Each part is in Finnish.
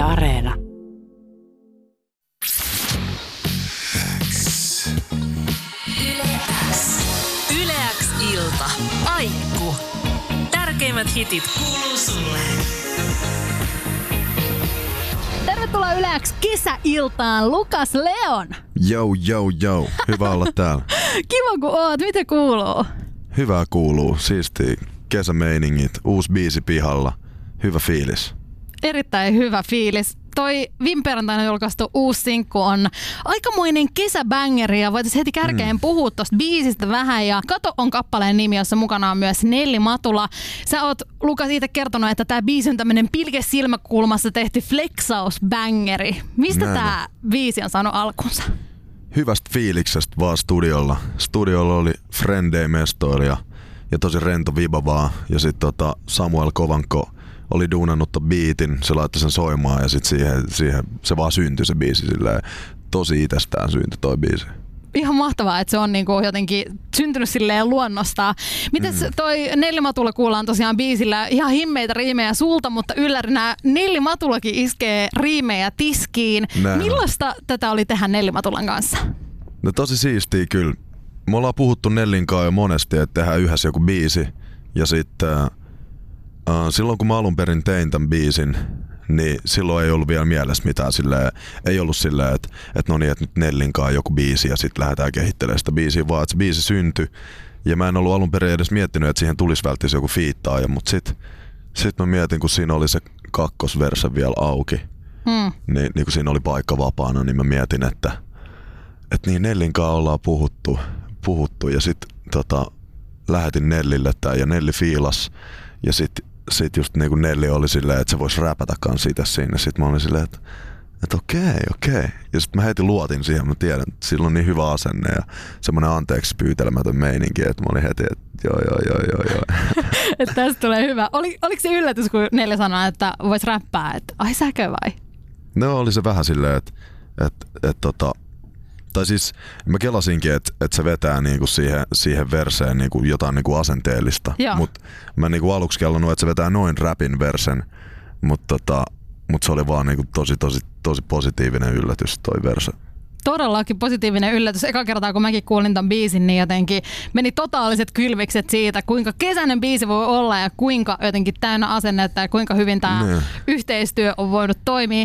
Yle Areena. Yleäks ilta. Aikku. Tärkeimmät hitit kuuluu sulle. Tervetuloa Yleäks kesäiltaan, Lukas Leon. Jou, jou, jou. Hyvä olla täällä. Kiva kun oot, miten kuuluu? Hyvää kuuluu. Siisti kesämeiningit. Uusi biisi pihalla. Hyvä fiilis. Erittäin hyvä fiilis. Toi viime perjantaina julkaistu uusi sinkku on aikamoinen kesäbängeri ja voitaisiin heti kärkeen mm. puhua tuosta biisistä vähän. Ja Kato on kappaleen nimi, jossa mukana on myös Nelli Matula. Sä oot Lukas itse kertonut, että tämä biisi on tämmöinen pilke silmäkulmassa tehty flexausbängeri. Mistä tämä biisi on saanut alkunsa? Hyvästä fiiliksestä vaan studiolla. Studiolla oli Friendey mestoilla ja, ja tosi rento viba vaan. Ja sitten tota Samuel Kovanko oli duunannut ton biitin, se laittoi sen soimaan ja sitten siihen, siihen, se vaan syntyi se biisi silleen. Tosi itsestään syntyi toi biisi. ihan mahtavaa, että se on niinku jotenkin syntynyt silleen luonnosta. Mites mm. toi Nelli Matula kuullaan tosiaan biisillä ihan himmeitä riimejä sulta, mutta yllärinä Nelli Matulakin iskee riimejä tiskiin. Näin. Millaista tätä oli tehdä Nelli Matulan kanssa? No tosi siistiä kyllä. Me ollaan puhuttu Nellin kanssa jo monesti, että tehdään yhdessä joku biisi. Ja sitten äh, silloin kun mä alun perin tein tämän biisin, niin silloin ei ollut vielä mielessä mitään silleen, ei ollut silleen, että, että no niin, että nyt Nellin kanssa joku biisi ja sitten lähdetään kehittelemään sitä biisiä, vaan että se biisi syntyi. Ja mä en ollut alun perin edes miettinyt, että siihen tulisi välttämättä joku fiittaaja, mutta sitten sit mä mietin, kun siinä oli se kakkosverse vielä auki, Hmm. niin, niin kun siinä oli paikka vapaana, niin mä mietin, että, että niin Nellin kanssa ollaan puhuttu, puhuttu ja sitten tota, lähetin Nellille tää ja Nelli fiilas ja sitten sit just niin kuin Nelli oli silleen, että se voisi räpätä kans itse siinä. Sitten mä olin silleen, että että okei, okei. Ja sitten mä heti luotin siihen, mä tiedän, että sillä on niin hyvä asenne ja semmoinen anteeksi pyytelemätön meininki, että mä olin heti, että joo, joo, joo, joo, joo. että tästä tulee hyvä. Oli, oliko se yllätys, kun Nelli sanoi, että vois räppää, että ai säkö vai? No oli se vähän silleen, että et, et, tota, tai siis mä kelasinkin, että et se vetää niinku siihen, siihen verseen niinku jotain niinku asenteellista. Mutta mä niinku aluksi kellannut, että se vetää noin rapin versen, mutta tota, mut se oli vaan niinku tosi, tosi, tosi positiivinen yllätys toi verse. Todellakin positiivinen yllätys. Eka kertaa, kun mäkin kuulin tämän biisin, niin jotenkin meni totaaliset kylvikset siitä, kuinka kesäinen biisi voi olla ja kuinka jotenkin täynnä asennetta ja kuinka hyvin tämä Niin. yhteistyö on voinut toimia.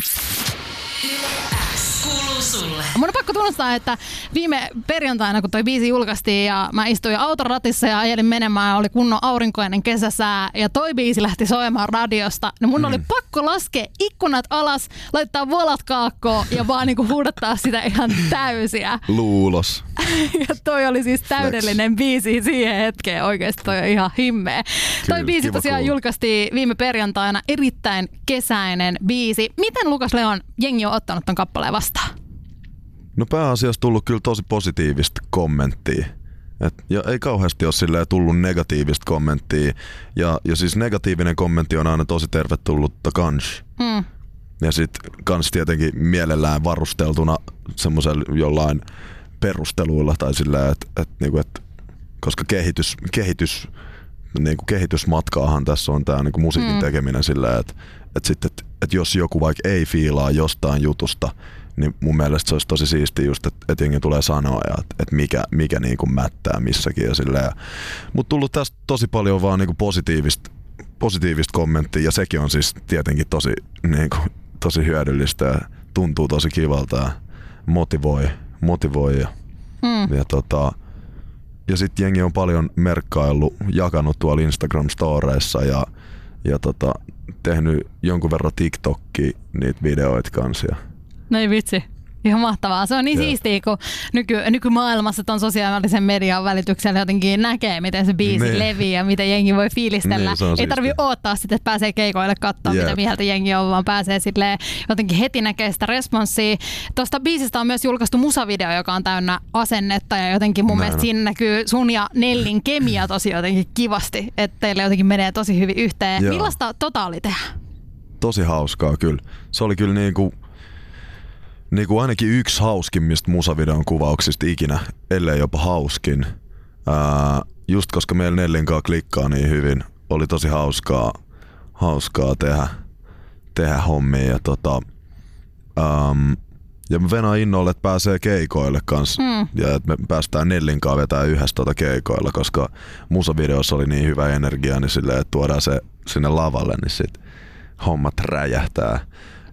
Sulle. Mun on pakko tunnustaa, että viime perjantaina, kun toi biisi julkaistiin ja mä istuin auton ratissa ja ajelin menemään, oli kunnon aurinkoinen kesäsää ja toi biisi lähti soimaan radiosta, niin mun mm. oli pakko laskea ikkunat alas, laittaa volat kaakkoon ja vaan niinku huudattaa sitä ihan täysiä. Luulos. Ja toi oli siis täydellinen biisi siihen hetkeen. Oikeasti toi on ihan himmeä. toi Kyllä, biisi kiva tosiaan kuulla. julkaistiin viime perjantaina. Erittäin kesäinen biisi. Miten Lukas Leon jengi on ottanut ton kappaleen vastaan? No pääasiassa tullut kyllä tosi positiivista kommenttia. Et, ja ei kauheasti ole silleen tullut negatiivista kommenttia. Ja, ja siis negatiivinen kommentti on aina tosi tervetullutta kans. Mm. Ja sitten kans tietenkin mielellään varusteltuna semmoisella jollain perusteluilla tai sillä, että et, niinku, et, koska kehitys, kehitys, niinku kehitysmatkaahan tässä on tämä niinku musiikin Mm. tekeminen sillä, että et sit, et, et jos joku vaikka ei fiilaa jostain jutusta, niin mun mielestä se olisi tosi siistiä just, että et jengi tulee sanoa, ja että et mikä, mikä niinku mättää missäkin ja sillä. Mutta tullut tästä tosi paljon vaan niinku positiivista, positiivista kommenttia ja sekin on siis tietenkin tosi, niinku, tosi hyödyllistä ja tuntuu tosi kivalta ja motivoi, motivoi ja, Mm. ja tota, ja sitten jengi on paljon merkkaillut, jakanut tuolla Instagram-storeissa ja, ja tota, tehnyt jonkun verran TikTokki niitä videoita kanssa. No ei vitsi. Ihan mahtavaa. Se on niin Joo. siistiä, kun nyky, nykymaailmassa ton sosiaalisen median välityksellä jotenkin näkee, miten se biisi Niin. leviää ja miten jengi voi fiilistellä. Niin, Ei tarvi odottaa sitten, että pääsee keikoille katsoa, Jep. mitä mieltä jengi on, vaan pääsee silleen jotenkin heti näkee sitä responssia. Tuosta biisistä on myös julkaistu musavideo, joka on täynnä asennetta ja jotenkin mun Näin mielestä siinä näkyy sun ja Nellin kemia tosi jotenkin kivasti, että teille jotenkin menee tosi hyvin yhteen. Joo. Millaista tota oli tehdä? tosi hauskaa kyllä. Se oli kyllä niinku, niinku ainakin yksi hauskimmista musavideon kuvauksista ikinä, ellei jopa hauskin. Ää, just koska meillä Nellin kanssa klikkaa niin hyvin, oli tosi hauskaa, hauskaa tehdä, tehdä hommia ja tota, um, ja mä venaan innolle, että pääsee keikoille kanssa. Mm. Ja että me päästään Nellin kanssa vetää yhdessä tuota keikoilla, koska musavideossa oli niin hyvä energia, niin silleen, että tuodaan se sinne lavalle, niin sit hommat räjähtää.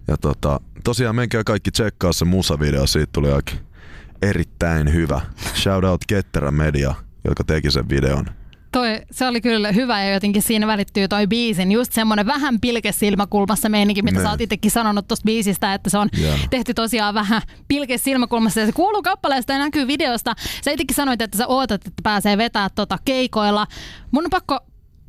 Ja tota, tosiaan menkää kaikki tsekkaa se musavideo, siitä tuli oikein erittäin hyvä. Shout out Ketterä Media, joka teki sen videon. Toi, se oli kyllä hyvä ja jotenkin siinä välittyy toi biisin. Just semmoinen vähän pilkesilmäkulmassa meininki, mitä Ne. sä oot itsekin sanonut tuosta biisistä, että se on Joo. tehty tosiaan vähän pilkesilmäkulmassa ja se kuuluu kappaleesta ja näkyy videosta. Sä itsekin sanoit, että sä ootat, että pääsee vetää tota keikoilla. Mun on pakko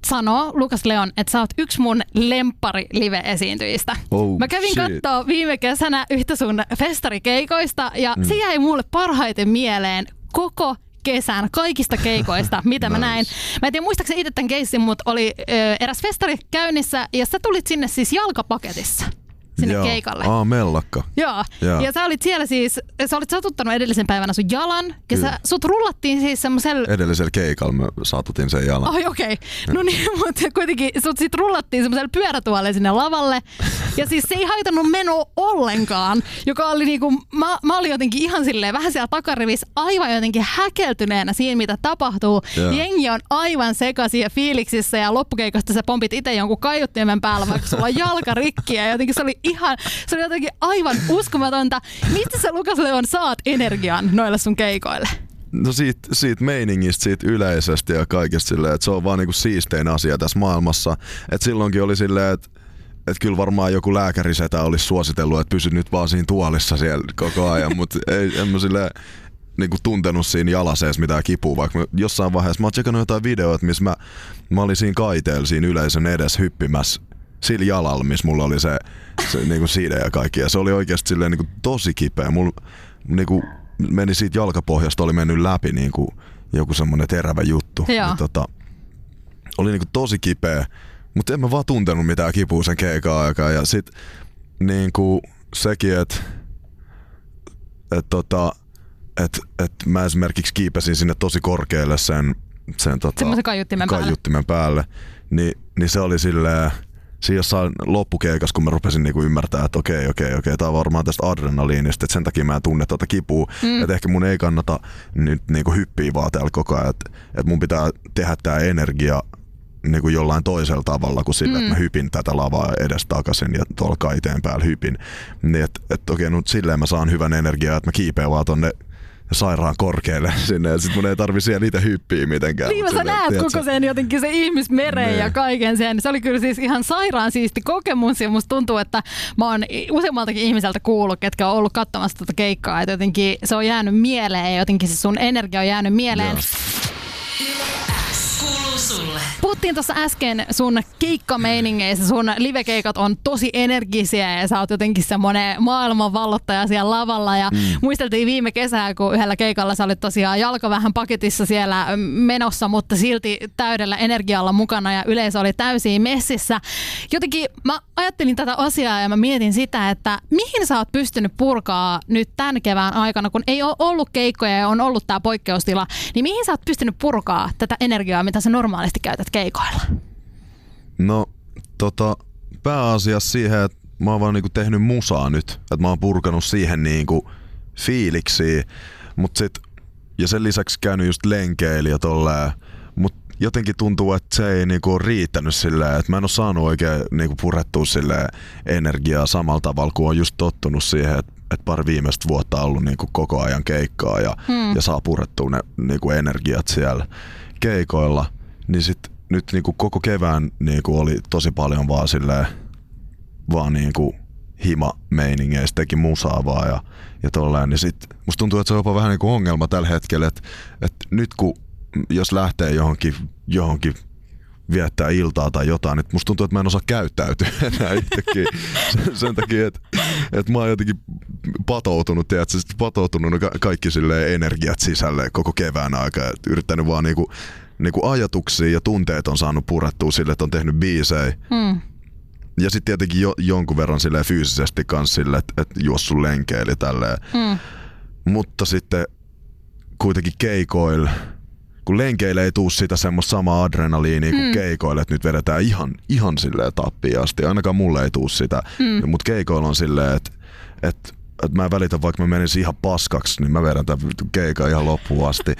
sanoa, Lukas Leon, että sä oot yksi mun lemppari live-esiintyjistä. Oh, Mä kävin shit. kattoo viime kesänä yhtä sun festarikeikoista ja mm. se jäi mulle parhaiten mieleen koko kesän kaikista keikoista, mitä mä Nice. näin. Mä en tiedä muistaakseni itse tämän keissin, mutta oli ö, eräs festari käynnissä ja sä tulit sinne siis jalkapaketissa sinne Joo. keikalle. Aa, mellakka. Joo. Joo. Ja sä olit siellä siis, sä olit satuttanut edellisen päivänä sun jalan ja Kyllä. sä, sut rullattiin siis semmoisella Edellisellä keikalla mä satutin sen jalan. Ai okei. Okay. No niin, mutta kuitenkin sut sit rullattiin semmoiselle pyörätuolelle sinne lavalle. Ja siis se ei haitannut meno ollenkaan, joka oli niinku, mä, mä olin jotenkin ihan silleen vähän siellä takarivissä aivan jotenkin häkeltyneenä siinä, mitä tapahtuu. Joo. Jengi on aivan sekaisin ja fiiliksissä ja loppukeikasta sä pompit itse jonkun kaiuttimen päällä, vaikka sulla on jalka rikki ja jotenkin se oli ihan, se oli jotenkin aivan uskomatonta. Mistä sä Lukas Leon saat energian noille sun keikoille? No siitä, siitä meiningistä, siitä yleisesti ja kaikesta silleen, että se on vaan niinku siistein asia tässä maailmassa. Että silloinkin oli silleen, että että kyllä varmaan joku lääkärisetä olisi suositellut, että pysy nyt vaan siinä tuolissa siellä koko ajan, mutta ei, en mä silleen niinku tuntenut siinä jalaseessa mitään kipua, vaikka mä jossain vaiheessa, mä oon jotain videoita, missä mä, mä olin siinä kaiteella siinä yleisön edessä hyppimässä sillä jalalla, missä mulla oli se, se niinku side ja kaikki. Ja se oli oikeasti silleen niinku tosi kipeä. Mulla niinku meni siitä jalkapohjasta, oli mennyt läpi niinku joku semmonen terävä juttu. Joo. Ja tota, oli niinku tosi kipeä, mutta en mä vaan tuntenut mitään kipua sen keikan aikaa. Ja sit niinku sekin, että et tota, et, et mä esimerkiksi kiipesin sinne tosi korkealle sen, sen tota, Semmoisen kaiuttimen päälle. kaiuttimen päälle, niin, niin se oli silleen, siinä jossain loppukeikas, kun mä rupesin niinku ymmärtää, että okei, okei, okei, tää on varmaan tästä adrenaliinista, että sen takia mä en tunne tuota kipua, mm. että ehkä mun ei kannata nyt niinku hyppiä vaan täällä koko ajan, että, että mun pitää tehdä tää energia niinku jollain toisella tavalla kuin sillä, mm. että mä hypin tätä lavaa edes takaisin ja tuolla kaiteen päällä hypin. Niin että et okei, nyt silleen mä saan hyvän energiaa, että mä kiipeän vaan tonne sairaan korkealle sinne ja sit mun ei tarvi siellä itse hyppiä mitenkään. Niin, sä näet tiedätkö, koko sen jotenkin se ihmismeren Niin. ja kaiken sen. Se oli kyllä siis ihan sairaan siisti kokemus ja musta tuntuu, että mä oon useammaltakin ihmiseltä kuullut, ketkä on ollut katsomassa tätä keikkaa, että jotenkin se on jäänyt mieleen ja jotenkin se sun energia on jäänyt mieleen. Joo. Sulle. Puhuttiin tuossa äsken sun keikkameiningeissä, sun livekeikat on tosi energisiä ja sä oot jotenkin semmoinen maailmanvallottaja siellä lavalla ja mm. muisteltiin viime kesää, kun yhdellä keikalla sä olit tosiaan jalka vähän paketissa siellä menossa, mutta silti täydellä energialla mukana ja yleisö oli täysin messissä. Jotenkin mä ajattelin tätä asiaa ja mä mietin sitä, että mihin sä oot pystynyt purkaa nyt tämän kevään aikana, kun ei ole ollut keikkoja ja on ollut tämä poikkeustila, niin mihin sä oot pystynyt purkaa tätä energiaa, mitä sä normaalisti käytät keikoilla? No, tota, pääasiassa siihen, että mä oon vaan niinku tehnyt musaa nyt. Että mä oon purkanut siihen niinku fiiliksiä. Mut sit, ja sen lisäksi käynyt just lenkeillä ja tolleen. Mut jotenkin tuntuu, että se ei niinku ole riittänyt silleen, että mä en oo saanut oikein niinku purettua silleen energiaa samalla tavalla, kun on just tottunut siihen, että et pari viimeistä vuotta on ollut niinku koko ajan keikkaa ja, Hmm. ja saa purettua ne niinku energiat siellä keikoilla. Niin sit nyt niinku koko kevään niinku oli tosi paljon vaan silleen, vaan niinku hima meiningeistä teki musaa vaan ja, ja tolleen, niin sit musta tuntuu, että se on jopa vähän niinku ongelma tällä hetkellä, että, että nyt kun jos lähtee johonkin, johonkin viettää iltaa tai jotain, että musta tuntuu, että mä en osaa käyttäytyä enää itsekin sen, sen takia, että, että mä oon jotenkin patoutunut, tiedätkö, patoutunut kaikki energiat sisälle koko kevään aikaa, että yrittänyt vaan niinku, niinku ajatuksia ja tunteet on saanut purettua sille, että on tehnyt biisejä Hmm. ja sitten tietenkin jo, jonkun verran silleen fyysisesti kans sille, että et juossu lenkeili tälleen. Hmm. Mutta sitten kuitenkin keikoil, kun lenkeille ei tuu sitä semmoista samaa adrenaliinia kuin Mm. keikoille, että nyt vedetään ihan, ihan silleen tappiin asti. Ainakaan mulle ei tuu sitä, Mm. mutta keikoilla on silleen, että, että että mä välitän, vaikka mä menisin ihan paskaksi, niin mä vedän tämän keikan ihan loppuun asti.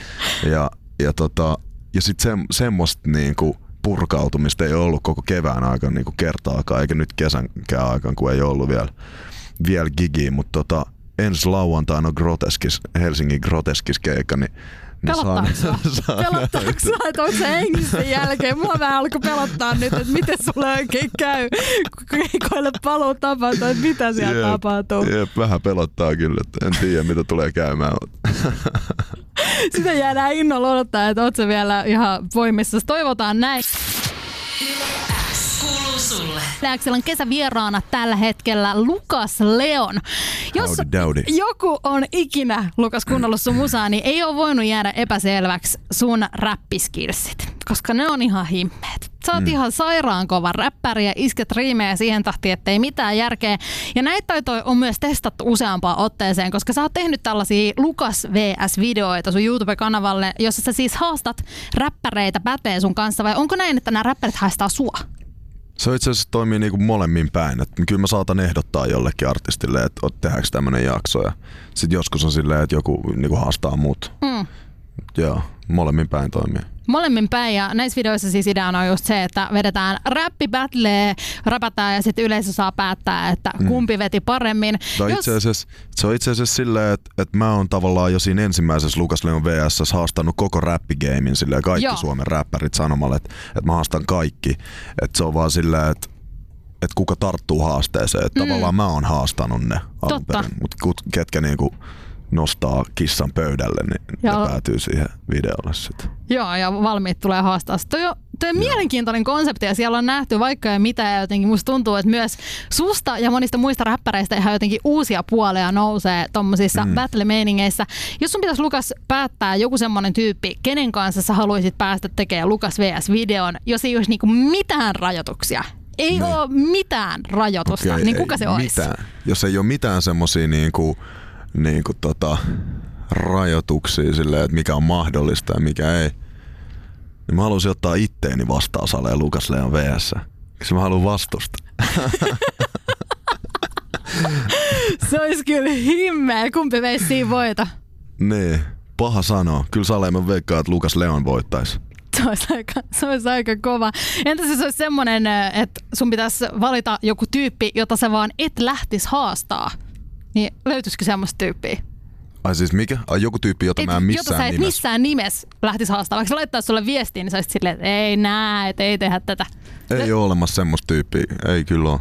Ja, ja, tota, ja sit se, semmoista niinku purkautumista ei ollut koko kevään aikana niinku kertaakaan, eikä nyt kesänkään aikana, kun ei ollut vielä, vielä gigiä, mutta tota, ensi lauantaina Groteskis, Helsingin Groteskis keikka, niin niin Pelottaako sua? Pelottaako että onko se hengissä jälkeen? Mua vähän alkoi pelottaa nyt, että miten sulle oikein käy, kun keikoille paluu tapahtuu, että mitä siellä Jep, tapahtuu. Jep, vähän pelottaa kyllä, että en tiedä mitä tulee käymään. Sitä jäädään innolla odottaa, että oot se vielä ihan voimissa. Toivotaan näin. Kuuluu sulle. Lääksellä on kesävieraana tällä hetkellä Lukas Leon. Jos Howdy dowdy. joku on ikinä, Lukas, kuunnellut sun musaa, niin ei ole voinut jäädä epäselväksi sun räppiskillsit, koska ne on ihan himmeet. Sä oot mm. ihan sairaan kova räppäri ja isket riimejä siihen tahtiin, ettei mitään järkeä. Ja näitä taitoja on myös testattu useampaan otteeseen, koska sä oot tehnyt tällaisia Lukas VS-videoita sun YouTube-kanavalle, jossa sä siis haastat räppäreitä pätee sun kanssa, vai onko näin, että nämä räppärit haistaa sua? Se itse asiassa toimii niinku molemmin päin. Et kyllä mä saatan ehdottaa jollekin artistille, että tehdäänkö tämmönen jakso. Ja sit joskus on silleen, että joku niinku haastaa mut. Mm. Joo, molemmin päin toimii. Molemmin päin ja näissä videoissa siis ideana on just se, että vedetään räppi battlee, rapataan ja sitten yleisö saa päättää, että kumpi veti paremmin. Tai itse asiassa, se on itse asiassa silleen, että, että mä oon tavallaan jo siinä ensimmäisessä Lukas Leon VS haastanut koko räppigamein silleen, kaikki Joo. Suomen räppärit sanomalla, että, että mä haastan kaikki. Että se on vaan silleen, että, että kuka tarttuu haasteeseen. Että mm. tavallaan mä oon haastanut ne alun perin, mutta ketkä niinku nostaa kissan pöydälle, niin Joo. ne päätyy siihen videolle sitten. Joo, ja valmiit tulee haastaa. Toi on, toi on mielenkiintoinen konsepti ja siellä on nähty vaikka ja mitä ja jotenkin musta tuntuu, että myös susta ja monista muista räppäreistä ihan jotenkin uusia puolia nousee tommosissa mm. battle-meiningeissä. Jos sun pitäisi Lukas päättää joku semmonen tyyppi, kenen kanssa sä haluaisit päästä tekemään Lukas VS-videon, jos ei olisi niinku mitään rajoituksia. Ei Ne. ole mitään rajoitusta, Okei, niin ei kuka se olisi? mitään. Jos ei ole mitään semmosia niinku, niinku tota, rajoituksia silleen, että mikä on mahdollista ja mikä ei, niin mä haluaisin ottaa itteeni vastaan saleen Lukas Leon VS. Koska mä haluan vastusta. Se olisi kyllä himmeä. Kumpi veisi siinä voita? Niin, paha sanoa. Kyllä Sale mä veikkaan, että Lukas Leon voittaisi. Se olisi, aika, se olisi aika kova. Entä se olisi semmoinen, että sun pitäisi valita joku tyyppi, jota sä vaan et lähtis haastaa? Niin löytyisikö semmoista tyyppiä? Ai siis mikä? Ai joku tyyppi, jota Et, mä en jota missään sä et nimessä. missään nimessä lähtis haastaa. Vaikka se laittaisi sulle viestiin, niin sä silleen, että ei nää, että ei tehdä tätä. Ei ole olemassa semmoista tyyppiä. Ei kyllä ole.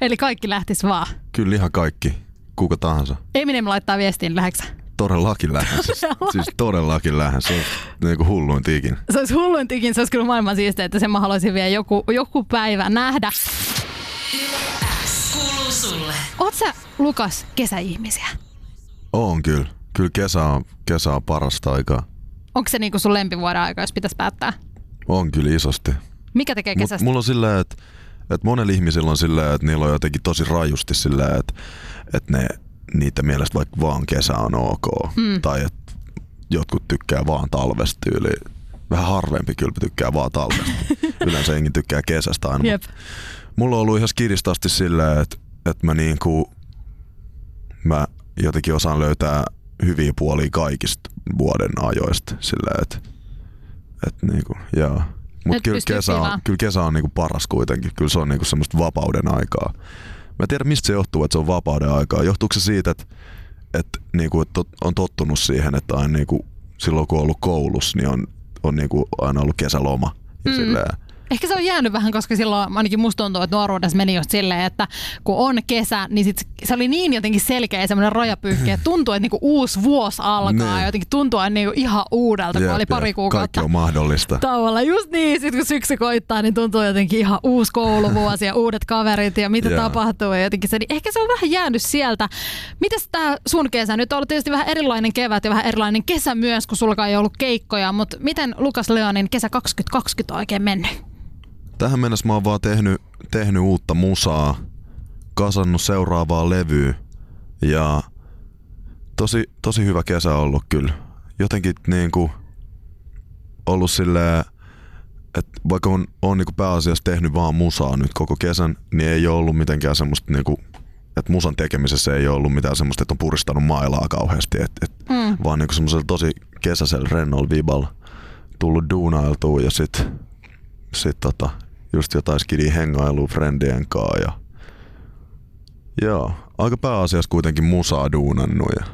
Eli kaikki lähtis vaan. Kyllä ihan kaikki. Kuka tahansa. Eminem laittaa viestiin, läheksä? Todellakin lähden. Siis, siis todellakin lähden. Se on niinku hulluin ikinä. Se olisi hulluin tikin, se olisi kyllä maailman siistiä, että sen mä haluaisin vielä joku, joku päivä nähdä. Sulle. Oot sä, Lukas, kesäihmisiä? On kyllä. Kyllä kesä on, kesä on parasta aikaa. Onko se niinku sun lempivuoden aika, jos pitäisi päättää? On kyllä isosti. Mikä tekee Mut kesästä? mulla on silleen, että, että monella ihmisillä on silleen, että niillä on jotenkin tosi rajusti silleen, että, että ne, niitä mielestä vaikka vaan kesä on ok. Mm. Tai että jotkut tykkää vaan talvesta tyyli. Vähän harvempi kyllä tykkää vaan talvesta. Yleensä jengi tykkää kesästä aina. Jep. Mut mulla on ollut ihan skidistä asti silleen, että, että mä niinku, mä jotenkin osaan löytää hyviä puolia kaikista vuoden ajoista. Silleen, että, että niinku, joo. Mutta Et kyllä kesä, on, kyllä kesä on niinku paras kuitenkin. Kyllä se on niinku semmoista vapauden aikaa. Mä en tiedä, mistä se johtuu, että se on vapauden aikaa. Johtuuko se siitä, että, että niinku, että on tottunut siihen, että aina niinku, silloin kun on ollut koulussa, niin on, on niinku aina ollut kesäloma. Ja mm. silleen, Ehkä se on jäänyt vähän, koska silloin ainakin musta tuntuu, että nuoruudessa meni just silleen, että kun on kesä, niin sit se oli niin jotenkin selkeä semmoinen rajapyyhki, että tuntuu, että niinku uusi vuosi alkaa Niin. ja jotenkin tuntuu aina niinku ihan uudelta, kun jep, oli pari kuukautta Kaikki on mahdollista. tauolla. Just niin, sit kun syksy koittaa, niin tuntuu jotenkin ihan uusi kouluvuosi ja uudet kaverit ja mitä tapahtuu ja jotenkin se, niin ehkä se on vähän jäänyt sieltä. Mitäs tää sun kesä? Nyt on ollut tietysti vähän erilainen kevät ja vähän erilainen kesä myös, kun sulla ei ollut keikkoja, mutta miten Lukas Leonin kesä 2020 on oikein mennyt? Tähän mennessä mä oon vaan tehnyt, tehnyt uutta musaa, kasannut seuraavaa levyä ja tosi, tosi hyvä kesä ollut kyllä. Jotenkin niinku, ollut silleen, että vaikka on, on niinku pääasiassa tehnyt vaan musaa nyt koko kesän, niin ei ole ollut mitenkään semmoista niinku, että musan tekemisessä ei ole ollut mitään semmoista, että on puristanut mailaa kauheasti, et, et, Mm. vaan niinku semmoisella tosi kesäisellä rennolla viballa tullut duunailtua ja sit, sit tota, just jotain skidi hengailua friendien kaa ja joo, aika pääasiassa kuitenkin musaa duunannut ja,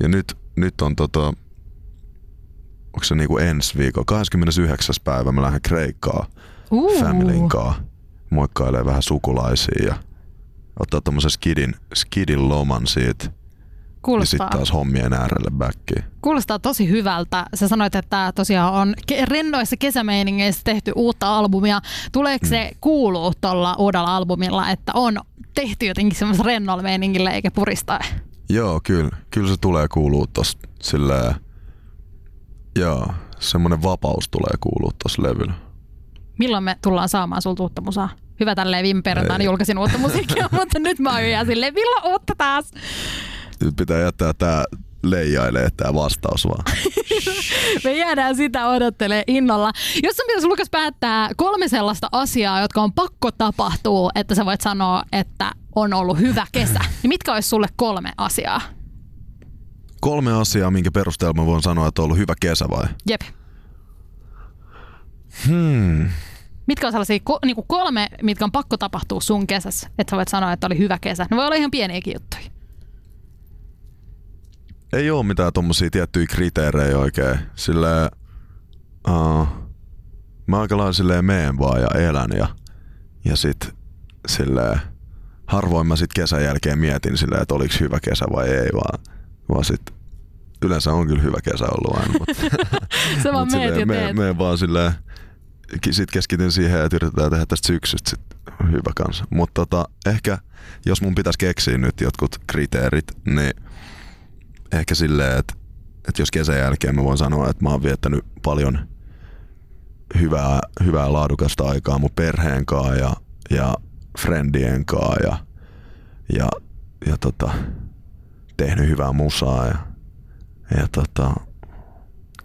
ja nyt, nyt on tota, onko se niinku ensi viikon, 29. päivä mä lähden Kreikkaan Uh. Familyn kaa moikkailee vähän sukulaisia ja ottaa tommosen skidin, skidin loman siitä ja Kuulostaa, sitten taas hommien äärelle backiin. kuulostaa tosi hyvältä. Sä sanoit, että tämä tosiaan on ke- rennoissa kesämeiningeissä tehty uutta albumia. Tuleeko Mm. se kuuluu tuolla uudella albumilla, että on tehty jotenkin semmoista rennolla meiningillä eikä puristaa? Joo, kyllä, kyllä se tulee kuuluu tosta silleen, joo, semmonen vapaus tulee kuuluu tossa levyllä. Milloin me tullaan saamaan sulta uutta musaa? Hyvä tälleen viime perjantaina julkaisin uutta musiikkia, mutta nyt mä oon jo silleen, milloin uutta taas? Nyt pitää jättää tää leijailee tää vastaus vaan. Me jäädään sitä odottelee innolla. Jos sun pitäisi Lukas päättää kolme sellaista asiaa, jotka on pakko tapahtua, että sä voit sanoa, että on ollut hyvä kesä, niin mitkä olisi sulle kolme asiaa? Kolme asiaa, minkä perusteella mä voin sanoa, että on ollut hyvä kesä vai? Jep. Hmm. Mitkä on sellaisia ko- niinku kolme, mitkä on pakko tapahtua sun kesässä, että sä voit sanoa, että oli hyvä kesä? Ne voi olla ihan pieniäkin juttuja. Ei oo mitään tommosia tiettyjä kriteerejä oikein. Sillä uh, mä aika lailla silleen meen vaan ja elän ja, ja sit silleen harvoin mä sit kesän jälkeen mietin silleen, että oliks hyvä kesä vai ei, vaan, vaan sit yleensä on kyllä hyvä kesä ollut aina, mutta Sä vaan meet ja teet. me, me vaan silleen, sit keskityn siihen, että yritetään tehdä tästä syksystä sit hyvä kanssa. Mutta tota, ehkä jos mun pitäisi keksiä nyt jotkut kriteerit, niin ehkä silleen, että, että jos kesän jälkeen mä voin sanoa, että mä oon viettänyt paljon hyvää, hyvää laadukasta aikaa mun perheen kanssa ja, ja friendien kanssa ja, ja, ja tota, tehnyt hyvää musaa ja, ja tota,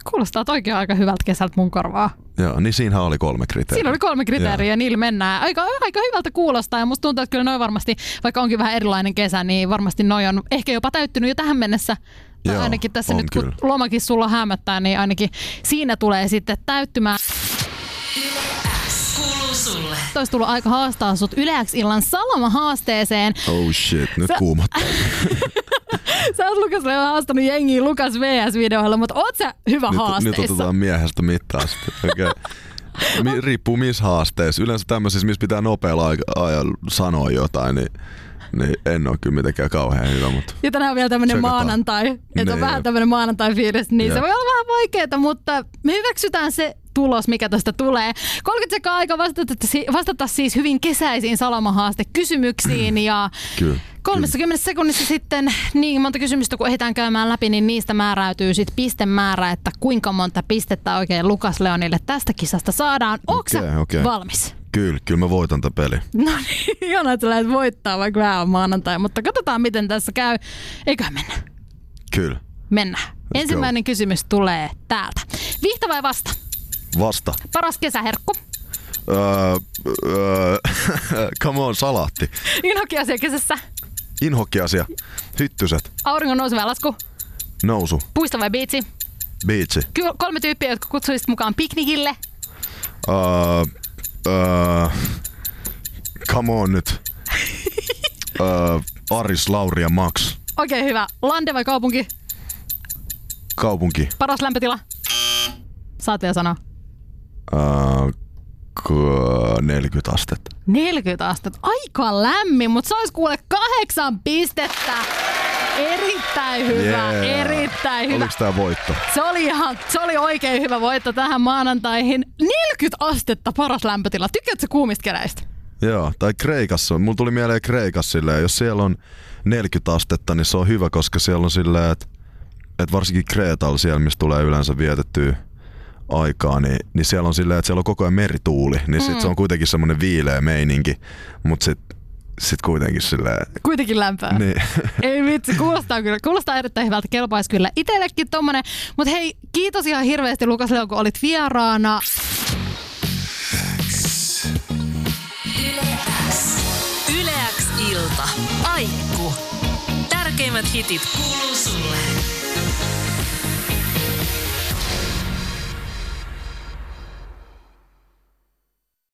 Kuulostaa oikein aika hyvältä kesältä mun korvaa. Joo, niin siinähän oli kolme kriteeriä. Siinä oli kolme kriteeriä ja niillä mennään. Aika, aika hyvältä kuulostaa ja musta tuntuu, että kyllä noin varmasti, vaikka onkin vähän erilainen kesä, niin varmasti noin on ehkä jopa täyttynyt jo tähän mennessä. Tai Joo, ainakin tässä nyt, kun kyllä. lomakin sulla hämöttää, niin ainakin siinä tulee sitten täyttymään. Kuuluu sulle. Olisi tullut aika haastaa sut Yleäks illan Salama-haasteeseen. Oh shit, nyt Sä- kuumottaa. Sä oot Lukaselle haastanut jengiä Lukas VS-videoilla, mutta oot sä hyvä nyt, haasteissa? nyt otetaan miehestä mittaa sitten. Okay. Mi- riippuu missä haasteessa. Yleensä tämmöisissä, missä pitää nopealla aika- ajalla sanoa jotain, niin, niin en ole kyllä mitenkään kauhean hyvä. Mutta Ja tänään on vielä tämmöinen maanantai, että on Niin, vähän tämmöinen maanantai-fiilis, niin se Jep. voi olla vähän vaikeaa, mutta me hyväksytään se tulos, mikä tästä tulee. 30 sekuntia aika vastata, vastata siis hyvin kesäisiin salamahaaste kysymyksiin ja kyllä. 30 sekunnissa sitten niin monta kysymystä, kun ehditään käymään läpi, niin niistä määräytyy sitten pistemäärä, että kuinka monta pistettä oikein Lukas Leonille tästä kisasta saadaan. Onko sä Okei, okei. valmis? Kyllä, kyllä mä voitan tämän peli. No niin, ihanaa, että lähdet voittaa, vaikka vähän on maanantai, mutta katsotaan miten tässä käy. Eiköhän mennä. Kyllä. Mennään. Ensimmäinen kysymys tulee täältä. Vihta vai vasta? Vasta. Paras kesäherkku. Öö, öö, come on, salaatti. Inhokiasia kesässä. Inhokkiasia. Hyttyset. Auringon nousu vai lasku. Nousu. Puisto vai biitsi. Biitsi. Ky- kolme tyyppiä, jotka kutsuisit mukaan piknikille. Öö, öö, come on nyt. Öö, Aris, Lauri ja Max. Okei, hyvä. Lande vai kaupunki? Kaupunki. Paras lämpötila. Saat vielä sanoa. Öö, k- 40 astetta. 40 astetta. Aika lämmin, mutta se olisi kuule kahdeksan pistettä. Erittäin hyvä, Yeah. erittäin hyvä. Oliko tää voitto? Se oli ihan, se oli oikein hyvä voitto tähän maanantaihin. 40 astetta paras lämpötila. Tykkäätkö kuumista keräistä? Joo, tai Kreikassa. Mulla tuli mieleen Kreikassa silleen, jos siellä on 40 astetta, niin se on hyvä, koska siellä on silleen, että, että varsinkin Kreetalla siellä, missä tulee yleensä vietettyä aikaa, niin, niin siellä on silleen, että siellä on koko ajan merituuli, niin sit Mm. se on kuitenkin semmoinen viileä meininki, mutta sit sit kuitenkin silleen, Kuitenkin lämpöä. niin. Ei vitsi, kuulostaa kyllä. Kuulostaa erittäin hyvältä. Kelpaisi kyllä itsellekin tommonen. Mutta hei, kiitos ihan hirveästi Lukas Leo, kun olit vieraana. Yleäks ilta. Aikku. Tärkeimmät hitit kuuluu